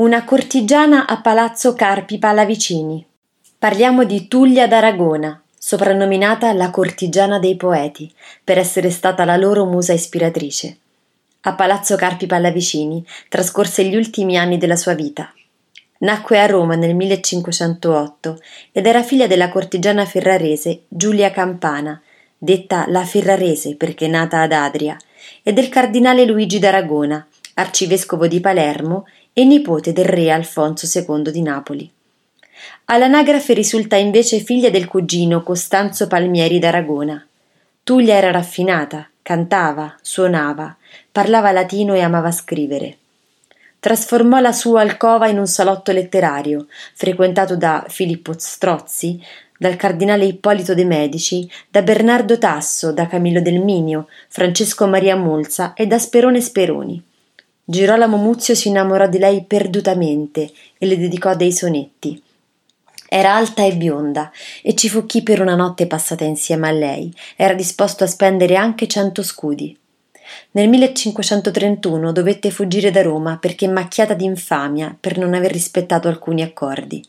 Una cortigiana a Palazzo Carpi Pallavicini. Parliamo di Tullia d'Aragona, soprannominata la cortigiana dei poeti, per essere stata la loro musa ispiratrice. A Palazzo Carpi Pallavicini trascorse gli ultimi anni della sua vita. Nacque a Roma nel 1508 ed era figlia della cortigiana ferrarese Giulia Campana, detta la Ferrarese perché nata ad Adria, e del cardinale Luigi d'Aragona, arcivescovo di Palermo e nipote del re Alfonso II di Napoli. All'anagrafe risulta invece figlia del cugino Costanzo Palmieri d'Aragona. Tullia era raffinata, cantava, suonava, parlava latino e amava scrivere. Trasformò la sua alcova in un salotto letterario, frequentato da Filippo Strozzi, dal cardinale Ippolito de' Medici, da Bernardo Tasso, da Camillo del Minio, Francesco Maria Molza e da Sperone Speroni. Girolamo Muzio si innamorò di lei perdutamente e le dedicò dei sonetti. Era alta e bionda e ci fu chi per una notte passata insieme a lei era disposto a spendere anche cento scudi. Nel 1531 dovette fuggire da Roma perché macchiata di infamia per non aver rispettato alcuni accordi.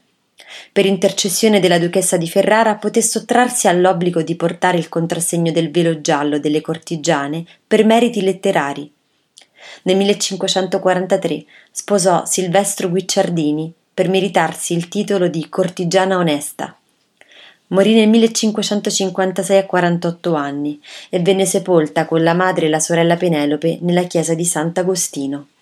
Per intercessione della duchessa di Ferrara poté sottrarsi all'obbligo di portare il contrassegno del velo giallo delle cortigiane per meriti letterari nel 1543 sposò Silvestro Guicciardini per meritarsi il titolo di cortigiana onesta. Morì nel 1556 a 48 anni e venne sepolta con la madre e la sorella Penelope nella chiesa di Sant'Agostino.